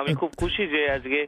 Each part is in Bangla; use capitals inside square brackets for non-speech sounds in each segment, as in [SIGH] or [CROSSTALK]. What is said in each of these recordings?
আমি খুব খুশি যে আজকে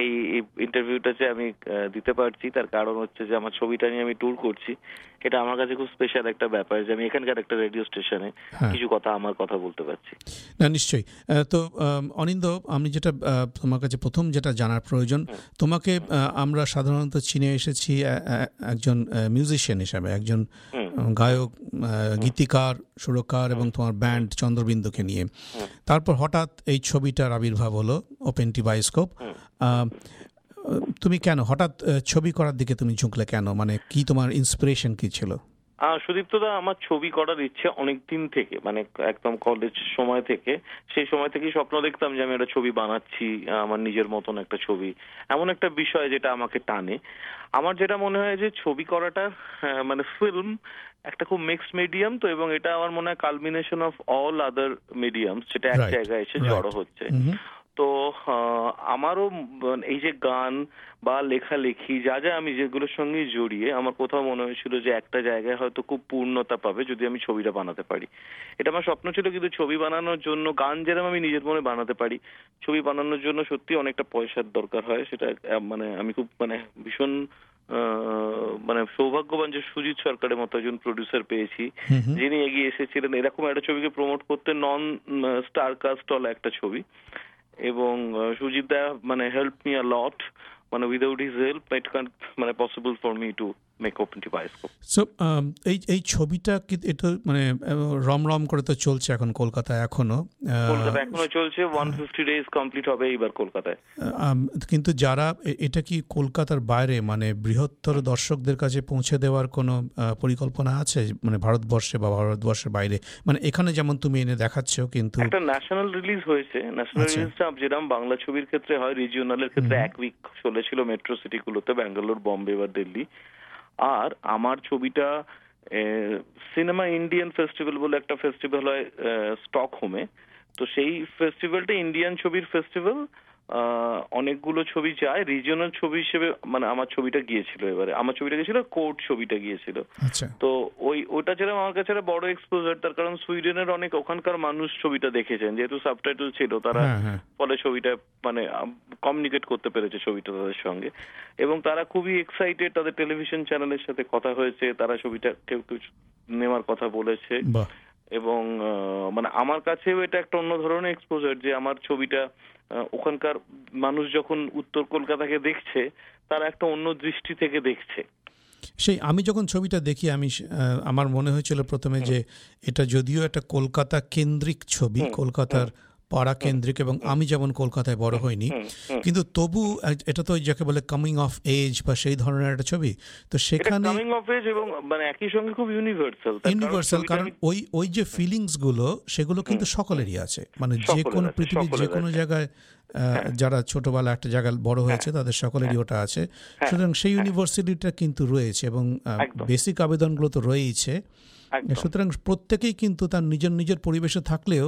এই ইন্টারভিউটা যে আমি দিতে পারছি তার কারণ হচ্ছে যে আমার ছবিটা নিয়ে আমি ট্যুর করছি। এটা আমার কাছে খুব স্পেশাল একটা ব্যাপার যে আমি এখানকার একটা রেডিও স্টেশনে হ্যাঁ। কিছু কথা আমার কথা বলতে পারছি। না নিশ্চয়ই। তো অনিন্দ আমি যেটা তোমার কাছে প্রথম যেটা জানার প্রয়োজন তোমাকে আহ, আমরা সাধারণত চিনে এসেছি একজন মিউজিশিয়ান হিসাবে একজন গায়ক গীতিকার সুরকার এবং তোমার ব্যান্ড চন্দ্রবিন্দুকে নিয়ে। তারপর হঠাৎ এই ছবিটার আবির্ভাব হলো ওপেনটি বায়োস্কোপ তুমি কেন? হঠাৎ ছবি করার দিকে তুমি ঝুঁকলে কেন? মানে কি তোমার ইন্সপিরেশন কি ছিল? আহ, সুদীপ্ত দা আমার ছবি করার ইচ্ছে অনেক দিন থেকে মানে একদম কলেজ সময় থেকে। সেই সময় থেকেই স্বপ্ন দেখতাম যে আমি একটা ছবি বানাচ্ছি আমার নিজের মতন একটা ছবি। এমন একটা বিষয় যেটা আমাকে টানে। আমার যেটা মনে হয় যে ছবি করাটা মানে ফিল্ম একটা খুব মিক্সড মিডিয়াম তো এবং এটা আমার মনে হয় culmination of all other mediums যেটা এক জায়গায় এসে জড়ো হচ্ছে। তো আমারও এই যে গান বা লেখালেখি যা যা আমি যেগুলোর সঙ্গে জড়িয়ে আমার কোথাও মনে হয়েছিল যে একটা জায়গায় হয়তো খুব পূর্ণতা পাবে যদি আমি ছবিটা বানাতে পারি। এটা আমার স্বপ্ন ছিল কিন্তু ছবি বানানোর জন্য গান যেরকম আমি নিজের মনে বানাতে পারি ছবি বানানোর জন্য সত্যি অনেকটা পয়সার দরকার হয়। সেটা মানে আমি খুব মানে ভীষণ মানে সৌভাগ্যবান যে সুজিত সরকারের মতো একজন প্রডিউসার পেয়েছি। যিনি এগিয়ে এসেছিলেন। এরকম একটা ছবিকে প্রমোট করতে নন স্টার কাস্ট একটা ছবি। এবং সুজিত দা মানে হেল্প মি আ লট মানে without his help it can মানে possible for me to make open to bioscope so এই এই ছবিটা কি এটা মানে আহ, রম রম করে তো চলছে এখন কলকাতায় এখনও কলকাতা এখনও চলছে ওয়ান ফিফটি ডেজ কমপ্লিট হবে এইবার কলকাতায়। কিন্তু যারা এটা কি কলকাতার বাইরে মানে বৃহত্তর দর্শকদের কাছে পৌঁছে দেওয়ার কোনো পরিকল্পনা আছে? মানে ভারতবর্ষে বা ভারতবর্ষের বাইরে? মানে এখানে যেমন তুমি এনে দেখাচ্ছ কিন্তু একটা ন্যাশনাল রিলিজ হয়েছে। ন্যাশনাল আচ্ছা। রিলিজটা যেরকম বাংলা ছবির ক্ষেত্রে হয় রিজিওনালের ক্ষেত্রে এক উইক চলেছিল মেট্রো সিটিগুলোতে ব্যাঙ্গালোর বম্বে বা দিল্লি। আর আমার ছবিটা সিনেমা ইন্ডিয়ান ফেস্টিভ্যাল বলে একটা ফেস্টিভ্যাল হয় স্টকহোমে তো সেই ফেস্টিভ্যালটা ইন্ডিয়ান ছবির ফেস্টিভ্যাল অনেকগুলো ছবি যায়। রিজিওনাল ছবি হিসেবে মানে আমার ছবিটা গিয়েছিল এবারে। আমার ছবিটা গিয়েছিল কোর্ট ছবিটা গিয়েছিল। আচ্ছা। তো ওই ওটা ছিল আমার কাছে একটা বড় এক্সপোজার তার কারণ সুইডেনের অনেক ওখানকার মানুষ ছবিটা দেখেছেন যেহেতু সাবটাইটেল ছিল তারা হ্যাঁ হ্যাঁ। ফলে ছবিটা মানে কমিউনিকেট করতে পেরেছে ছবিটা তাদের সঙ্গে। এবং তারা খুবই এক্সাইটেড তাদের টেলিভিশন চ্যানেলের সাথে কথা হয়েছে তারা ছবিটা কেউ কেউ নেওয়ার কথা বলেছে। এবং মানে আমার কাছেও এটা একটা অন্য ধরনের এক্সপোজার যে আমার ছবিটা ওখানকার মানুষ যখন উত্তর কলকাতাকে দেখছে তারা একটা অন্য দৃষ্টি থেকে দেখছে। সেই আমি যখন ছবিটা দেখি আমি আমার মনে হয়েছিল প্রথমে যে এটা যদিও একটা কলকাতা কেন্দ্রিক ছবি কলকাতার পাড়া কেন্দ্রিক এবং আমি যেমন কলকাতায় বড় হইনি। কিন্তু তবু এটা তো যাকে বলে কামিং অফ এজ বা সেই ধরনের একটা ছবি তো সেখানে কামিং অফ এজ এবং মানে একই সঙ্গে খুব ইউনিভার্সাল ইউনিভার্সাল কারণ ওই ওই যে ফিলিংসগুলো সেগুলো কিন্তু সকলেরই আছে। মানে যে কোনো পৃথিবীর যে কোনো জায়গায় আহ, যারা ছোটবেলা একটা জায়গায় বড় হয়েছে তাদের সকলেরই ওটা আছে। সুতরাং সেই ইউনিভার্সিটিটা কিন্তু রয়েছে এবং। বেসিক আবেদনগুলো তো রয়েইছে। সুতরাং প্রত্যেকেই কিন্তু তার নিজের নিজের পরিবেশে থাকলেও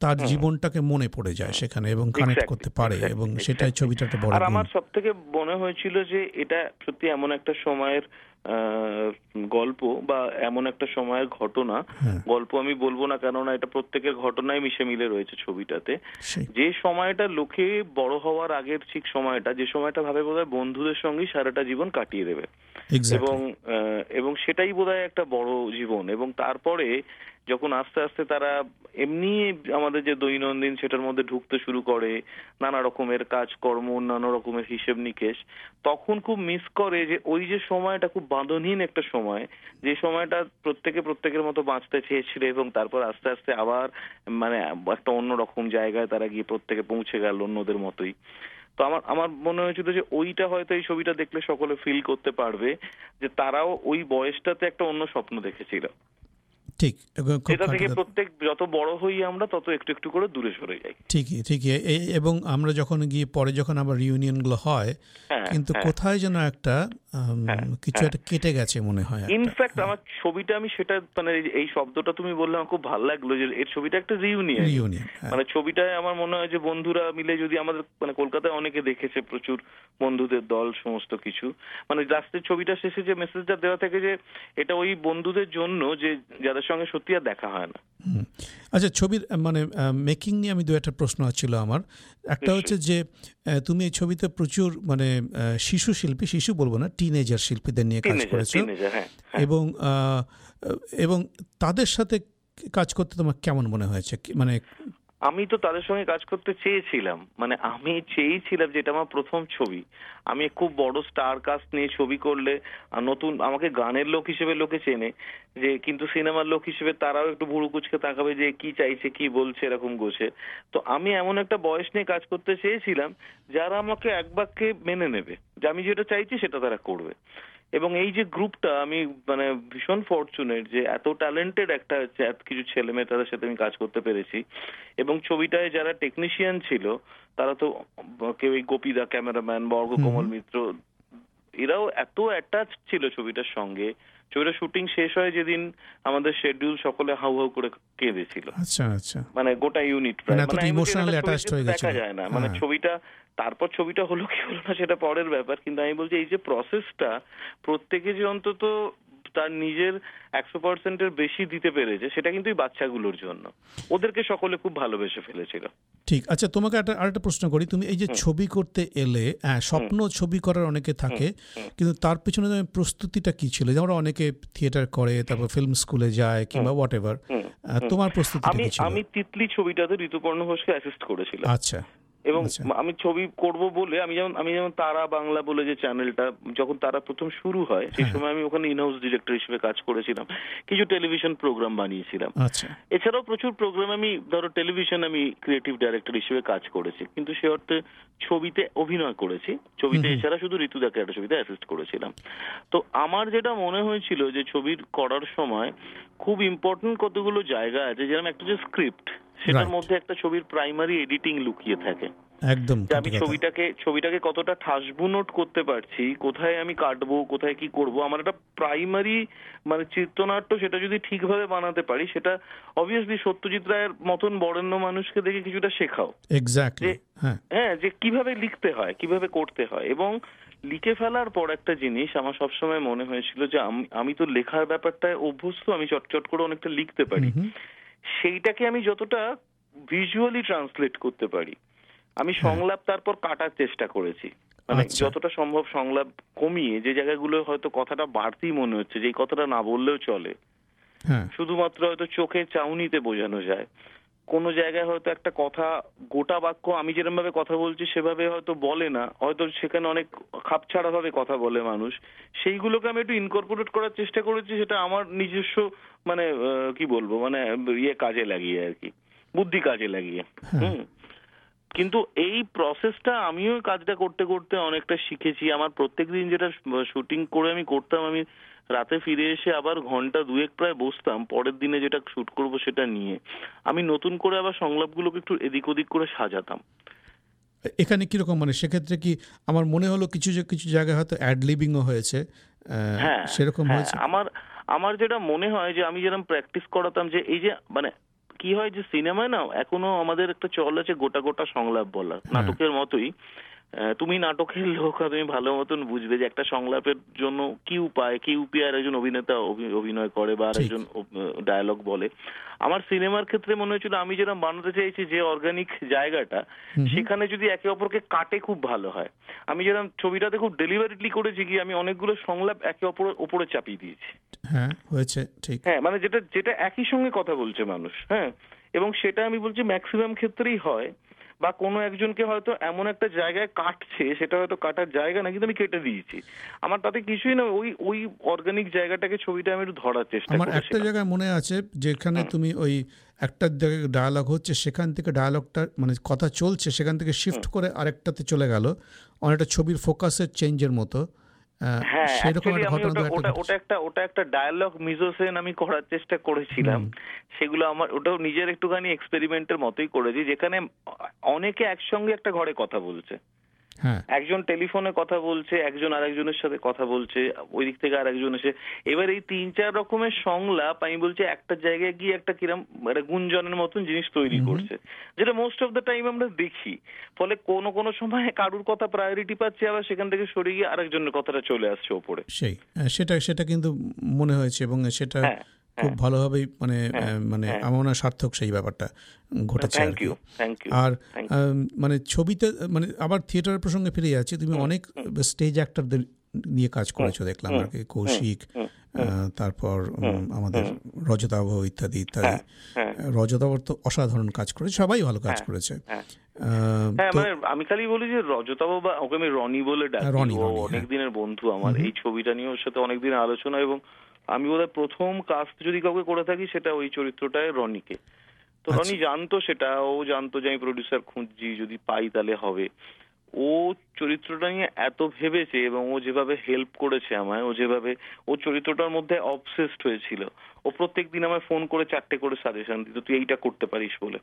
তার জীবনটাকে মনে পড়ে যায় সেখানে এবং কানেক্ট করতে পারে এবং সেটাই ছবিটা একটা বড় আর আমার সব থেকে মনে হয়েছিল যে এটা সত্যি এমন একটা সময়ের গল্প বা এমন একটা সময়ের ঘটনা। হ্যাঁ। গল্প আমি বলব না কেননা এটা প্রত্যেকের ঘটনায় মিশে মিলে রয়েছে ছবিটাতে। যে সময়টা লোকে বড় হওয়ার আগের ঠিক সময়টা যে সময়টা ভাবে বোধহয় বন্ধুদের সঙ্গেই সারাটা জীবন কাটিয়ে দেবে। এবং এবং সেটাই বোধহয় একটা বড় জীবন এবং তারপরে যখন আস্তে আস্তে তারা এমনি আমাদের যে দৈনন্দিন সেটার মধ্যে ঢুকতে শুরু করে, নানা রকমের কাজকর্ম, নানা রকমের হিসেব নিকেশ, তখন খুব মিস করে যে ওই যে সময়টা খুব বাঁধনহীন একটা সময়, যে সময়টা প্রত্যেকে প্রত্যেকের মতো বাঁচতে চেয়েছিল এবং তারপর আস্তে আস্তে আবার মানে একটা অন্যরকম জায়গায় তারা গিয়ে প্রত্যেকে পৌঁছে গেল অন্যদের মতোই। তো আমার আমার মনে হয়েছিল যে ওইটা হয়তো এই ছবিটা দেখলে সকলে ফিল করতে পারবে যে তারাও ওই বয়সটাতে একটা অন্য স্বপ্ন দেখেছিল। ঠিক এটা থেকে প্রত্যেক যত বড় হই আমরা তত একটু একটু করে দূরে সরে যাই। ঠিকই ঠিকই এবং আমরা যখন গিয়ে পরে যখন আবার রিউনিয়নগুলো হয় হ্যাঁ কিন্তু হ্যাঁ, কোথায় যেন একটা কিছু হ্যাঁ। একটা কেটে গেছে মনে হয় ইনফ্যাক্ট আমার ছবিটা আমি সেটা মানে এই- শব্দটা তুমি বললে আমার খুব ভালো লাগল যে এর ছবিটা একটা রিউনিয়ন হ্যাঁ। মানে ছবিটায় আমার মনে হয় যে বন্ধুরা মিলে যদি আমাদের মানে কলকাতায় অনেকে দেখেছে প্রচুর বন্ধুদের দল সমস্ত কিছু। মানে লাস্টের ছবিটা শেষে যে মেসেজটা দেওয়া থাকে যে এটা ওই বন্ধুদের জন্য যে যাদের সঙ্গে সত্যি আর দেখা হয় না। আচ্ছা ছবির মানে মেকিং নিয়ে আমি দু একটা প্রশ্ন ছিল আমার। একটা হচ্ছে যে তুমি এই ছবিতে প্রচুর মানে শিশু শিল্পী শিশু বলব না টিনেজার শিল্পীদের নিয়ে কাজ করেছ হ্যাঁ হ্যাঁ। এবং আহ, এবং তাদের সাথে কাজ করতে তোমার কেমন মনে হয়েছে মানে আমি তো তাদের সঙ্গে কাজ করতে চেয়েছিলাম। মানে আমি চেয়েছিলাম যেটা আমার প্রথম ছবি। আমি খুব বড় স্টার কাস্ট নিয়ে ছবি করলে নতুন আমাকে গানের লোক হিসেবে লোকে চেনে, যে কিন্তু সিনেমার লোক হিসেবে তারাও একটু ভুরু কুচকে তাকাবে যে কি চাইছে, কি বলছে, এরকম গোছে। তো আমি এমন একটা বয়স নিয়ে কাজ করতে চেয়েছিলাম, যারা আমাকে এক বাক্যে মেনে নেবে, যে আমি যেটা চাইছি সেটা তারা করবে। এবং এই যে গ্রুপটা আমি মানে ভীষণ ফরচুনেট যে এত ট্যালেন্টেড একটা এত কিছু ছেলে মেয়ে তাদের সাথে আমি কাজ করতে পেরেছি। এবং ছবিটায় যারা টেকনিশিয়ান ছিল তারা তো কেউ গোপীদা ক্যামেরাম্যান বর্গ কমল মিত্র এরাও এত অ্যাটাচ ছিল ছবিটার সঙ্গে। ছবিটা শুটিং শেষ হয় যেদিন আমাদের শেডিউল সকলে হাউ হাউ করে কেঁদেছিল। আচ্ছা আচ্ছা। মানে গোটা ইউনিট প্রায়। মানে attached ছবিতে হয়ে গেছে দেখা যায় না। মানে হ্যাঁ। ছবিটা তারপর ছবিটা হলো কি হলো না সেটা পরের ব্যাপার। কিন্তু আমি বলছি এই যে প্রসেসটা প্রত্যেকে যে অন্তত তার নিজের একশো পার্সেন্টের বেশি দিতে পেরেছে সেটা কিন্তু বাচ্চাগুলোর জন্য। ওদেরকে সকলে খুব ভালোবেসে ফেলেছিল। ঠিক আচ্ছা তোমাকে একটা আরেকটা প্রশ্ন করি। তুমি এই যে ছবি করতে এলে স্বপ্ন ছবি করার অনেকে থাকে কিন্তু তার পিছনে তুমি প্রস্তুতিটা কি ছিল? যেমন অনেকে থিয়েটার করে তারপর ফিল্ম স্কুলে যায় কিংবা হোয়াট এভার তোমার প্রস্তুতি আমি আমি তিতলি ছবিটাতে ঋতুপর্ণ ঘোষকে অ্যাসিস্ট করেছিলাম। আচ্ছা। এবং আচ্ছা। আমি ছবি করব বলে আমি যেমন আমি যেমন তারা বাংলা বলে যে চ্যানেলটা যখন তারা প্রথম শুরু হয় সেই হ্যাঁ। সময় আমি ওখানে ইনহাউস ডিরেক্টর হিসেবে কাজ করেছিলাম। কিছু টেলিভিশন প্রোগ্রাম বানিয়েছিলাম। আচ্ছা। এছাড়াও প্রচুর প্রোগ্রাম আমি ধরো টেলিভিশন আমি ক্রিয়েটিভ ডাইরেক্টর হিসেবে কাজ করেছি। কিন্তু সে অর্থে ছবিতে অভিনয় করেছি। ছবিতে এছাড়া শুধু ঋতুদাকে একটা ছবিতে অ্যাসিস্ট করেছিলাম। তো আমার যেটা মনে হয়েছিল যে ছবির করার সময় খুব ইম্পর্টেন্ট কতগুলো জায়গা আছে যেরকম একটা যে স্ক্রিপ্ট সেটার মধ্যে একটা ছবির প্রাইমারি এডিটিং লুকিয়ে থাকে। একদম আমি ছবিটাকে ছবিটাকে কতটা ঠাসবু নোট করতে পারছি কোথায় আমি কাটবো কোথায় কি করব আমার একটা প্রাইমারি মানে চিত্রনাট্য সেটা যদি ঠিকভাবে বানাতে পারি সেটা অবভিয়াসলি সত্যজিৎ রায়ের মতন বরেণ্য মানুষকে দেখে কিছুটা শেখাও। এক্স্যাক্টলি হ্যাঁ। যে কীভাবে লিখতে হয় কীভাবে করতে হয় এবং লিখে ফেলার পর একটা জিনিস আমার সবসময় মনে হয়েছিল যে আমি- আমি তো লেখার ব্যাপারটায় অভ্যস্ত আমি চটচট করে অনেকটা লিখতে পারি। সেইটাকে আমি যতটা ভিজুয়ালি ট্রান্সলেট করতে পারি। আমি সংলাপ তারপর কাটার চেষ্টা করেছি। মানে আচ্ছা। যতটা সম্ভব সংলাপ কমিয়ে যে জায়গাগুলো হয়তো কথাটা বাড়তি মনে হচ্ছে যে এই কথাটা না বললেও চলে। হ্যাঁ। শুধুমাত্র হয়তো চোখের চাউনিতে বোঝানো যায়। কোনো জায়গায় হয়তো একটা কথা গোটা বাক্য আমি যেরকম ভাবে কথা বলছি সেভাবে হয়তো বলে না। হয়তো সেখানে অনেক খাপছাড়া ভাবে কথা বলে মানুষ। সেইগুলোকে আমি একটু ইনকর্পোরেট করার চেষ্টা করেছি সেটা আমার নিজস্ব মানে আহ, কি বলব মানে ইয়ে কাজে লাগিয়ে আর কি। বুদ্ধি কাজে লাগিয়ে। হুম। কিন্তু এই প্রসেসটা আমিও কাজটা করতে করতে অনেকটা শিখেছি। আমার প্রত্যেকদিন যেটা শুটিং করে আমি করতাম আমি রাতে ফিরে এসে আবার ঘণ্টা দুয়েক প্রায় বসতাম পরের দিনে যেটা শুট করব সেটা নিয়ে। আমি নতুন করে আবার সংলাপগুলোকে একটু এদিক ওদিক করে সাজাতাম। এখানে কীরকম? মানে সেক্ষেত্রে কি আমার মনে হলো কিছু যে কিছু জায়গায় হয়তো অ্যাড লিভিংও হয়েছে হ্যাঁ সেরকম হ্যাঁ, হয়েছে? আমার আমার যেটা মনে হয় যে আমি যেরকম প্র্যাকটিস করাতাম যে এই যে মানে কি হয় যে সিনেমায় না এখনও আমাদের একটা চল আছে গোটা গোটা সংলাপ বলা নাটকের মতোই। তুমি নাটকের লোক তুমি ভালো মতন বুঝবে যে একটা সংলাপের জন্য কি উপায় কি উপায় আর একজন অভিনেতা অভিনয় করে বা আর একজন ডায়ালগ বলে। আমার সিনেমার ক্ষেত্রে মনে হয়েছিল আমি যেরকম বানাতে চাইছি যে অর্গানিক জায়গাটা সেখানে যদি একে অপরকে কাটে খুব ভালো হয়। আমি যেরকম ছবিটাতে খুব ডেলিভারিটলি করেছি কি আমি অনেকগুলো সংলাপ একে অপরের উপরে চাপিয়ে দিয়েছি। হ্যাঁ হয়েছে ঠিক। হ্যাঁ মানে যেটা যেটা একই সঙ্গে কথা বলছে মানুষ হ্যাঁ। এবং সেটা আমি বলছি ম্যাক্সিমাম ক্ষেত্রেই হয়। বা কোনো একজনকে হয়তো এমন একটা জায়গায় কাটছে সেটা হয়তো কাটার জায়গা না কিন্তু আমি কেটে দিয়েছি। আমার তাতে কিছুই না ওই ওই অর্গানিক জায়গাটাকে ছবিটা আমি একটু ধরার চেষ্টা আমার একটা জায়গায় মনে আছে যেখানে তুমি ওই একটা জায়গায় ডায়ালগ হচ্ছে সেখান থেকে ডায়ালগটা মানে কথা চলছে সেখান থেকে শিফট করে আরেকটাতে চলে গেল। অনেকটা ছবির ফোকাসের চেঞ্জের মতো। সেরকম actually একটা আমি ওটা একটা ওটা ওটা একটা ওটা একটা ডায়ালগ মিজোসেন আমি করার চেষ্টা করেছিলাম। সেগুলো আমার ওটাও নিজের একটুখানি এক্সপেরিমেন্টের মতোই করেছি যেখানে অনেকে একসঙ্গে একটা ঘরে কথা বলছে। হ্যাঁ একজন টেলিফোনে কথা বলছে একজন আরেকজনের সাথে কথা বলছে ওই দিক থেকে আরেকজন এসে। এবার এই তিন চার রকমের সংলাপ আমি বলছি একটা জায়গায় গিয়ে একটা কিরম একটা গুঞ্জনের মতন জিনিস তৈরি করছে। যেটা মোস্ট অফ দ্য টাইম আমরা দেখি। ফলে কোন কোন সময় কারুর কথা প্রায়োরিটি পাচ্ছে আবার সেখান থেকে সরে গিয়ে আরেকজনের কথাটা চলে আসছে ওপরে। সেই সেটা সেটা কিন্তু মনে হয়েছে এবং সেটা হ্যাঁ, খুব ভালোভাবেই মানে মানে আমার মনে হয় সার্থক সেই ব্যাপারটা ঘটেছে আর কি। আর মানে ছবিতে মানে আবার থিয়েটারের প্রসঙ্গে ফিরে যাচ্ছি তুমি অনেক স্টেজ অ্যাক্টরদের নিয়ে কাজ করেছ দেখলাম আর কি কৌশিক তারপর আমাদের রজতাভ ইত্যাদি ইত্যাদি। হ্যাঁ। রজতাভ তো অসাধারণ কাজ করেছে সবাই ভালো কাজ করেছে। হ্যাঁ। হ্যাঁ মানে আমি খালি বলি যে রজতাব বা ওকে আমি রনি বলে ডাকি হ্যাঁ, রনি, বন্ধু আমার। এই ছবিটা নিয়ে ওর সাথে অনেক দিন আলোচনা এবং আমি বোধহয় প্রথম কাস্ট যদি কাউকে করে থাকি সেটা ওই চরিত্রটায় রনিকে। তো আচ্ছা। রনি জানতো সেটা ও জানতো যে আমি প্রডিউসার খুঁজছি যদি পাই তাহলে হবে। ও চরিত্রটা নিয়ে এত ভেবেছে এবং ও যেভাবে হেল্প করেছে আমায় ও যেভাবে ও চরিত্রটার মধ্যে অবসেসড হয়েছিল। ও প্রত্যেক দিন আমায় ফোন করে চারটে করে সাজেশন দিত তুই এইটা করতে পারিস বলে।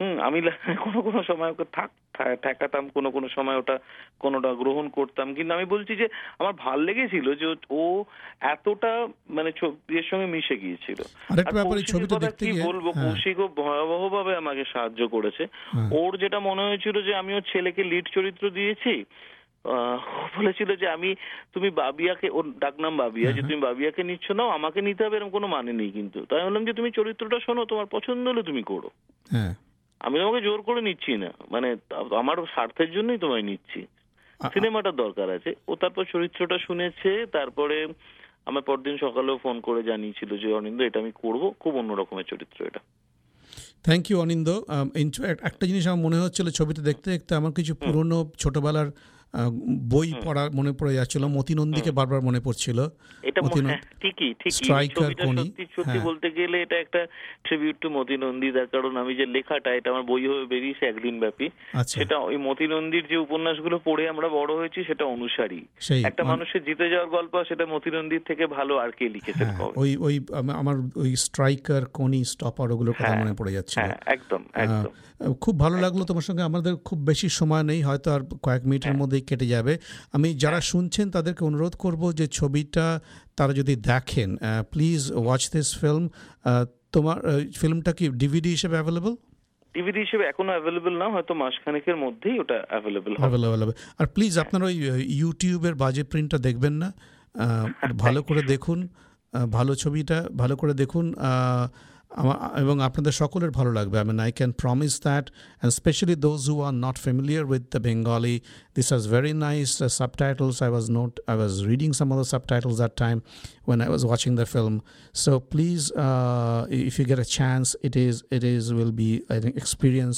হুম আমি [LAUGHS] কোনো কোনো সময় ওকে থাক ঠেকাতাম কোনো কোনো সময় ওটা কোনোটা গ্রহণ করতাম। কিন্তু আমি বলছি যে আমার ভালো লেগেছিল যে ও- ও এতটা মানে ছবির সঙ্গে মিশে গিয়েছিল। কি বলব? হ্যাঁ, কৌশিকও ভয়াবহভাবে আমাকে সাহায্য করেছে। হ্যাঁ। ওর যেটা মনে হয়েছিল যে আমি ওর ছেলেকে লিড চরিত্র দিয়েছি ও বলেছিল যে আমি তুমি বাবিয়াকে ওর ডাকনাম বাবিয়া যে তুমি বাবিয়াকে নিচ্ছ নাও আমাকে নিতে হবে এরকম কোনো মানে নেই কিন্তু। তাই বললাম যে তুমি চরিত্রটা শোনো তোমার পছন্দ হলে তুমি করো। হ্যাঁ। আমি তোমাকে জোর করে নিচ্ছি না। মানে আমার স্বার্থের জন্যই তোমায় নিচ্ছি। সিনেমাটার দরকার আছে। ও তারপর চরিত্রটা শুনেছে তারপরে আমার পরদিন সকালেও ফোন করে জানিয়েছিল যে অনিন্দ এটা আমি করব খুব অন্য রকমের চরিত্র এটা। Thank you Anindya. একটা জিনিস আমার মনে হচ্ছিল ছবিটা দেখতে দেখতে আমার কিছু পুরনো ছোটবেলার বই পড়া মনে পড়ে যাচ্ছিল মতিনন্দীকে বারবার মনে পড়ছিল। এটা হ্যাঁ, ঠিকই ঠিকই। সত্যি সত্যি হ্যাঁ। বলতে গেলে এটা একটা ট্রিবিউট টু মতি নন্দী তার কারণ আমি যে লেখাটা এটা আমার বই হয়ে বেরিয়েছে একদিন ব্যাপী আচ্ছা। সেটা ওই মতি নন্দীর যে উপন্যাসগুলো পড়ে আমরা বড় হয়েছি সেটা অনুসারী। একটা মানে- মানুষের জিতে যাওয়ার গল্প সেটা মতি নন্দীর থেকে ভালো আর কে লিখেছেন হ্যাঁ, ওই ওই আমার ওই স্ট্রাইকার কোনি স্টপার ওগুলোর কথা মনে পড়ে যাচ্ছিল। হ্যাঁ একদম একদম। খুব ভালো লাগল তোমার সঙ্গে আমাদের খুব বেশি সময় নেই হয়তো আর কয়েক মিনিটের মধ্যেই কেটে যাবে। আমি যারা শুনছেন তাদেরকে অনুরোধ করব যে ছবিটা তারা যদি দেখেন প্লিজ ওয়াচ দিস ফিল্ম তোমার ফিল্মটা কি ডিভিডি হিসেবে অ্যাভেলেবল ডিভিডি হিসেবে এখনও অ্যাভেলেবল না হয়তো মাসখানেকের মধ্যেই ওটা অ্যাভেলেবল অ্যাভেলেবল হবে আর প্লিজ আপনারা ওই ইউটিউবের বাজে প্রিন্টটা দেখবেন না। আহ, ভালো করে দেখুন ভালো ছবিটা ভালো করে দেখুন আহ, আমা- এবং আপনাদের সকলের ভালো লাগবে I mean I can promise that and specially those who are not familiar with the Bengali this was very nice subtitles i was not i was reading some of the subtitles that time when i was watching the film so please uh, if you get a chance it is it is will be an experience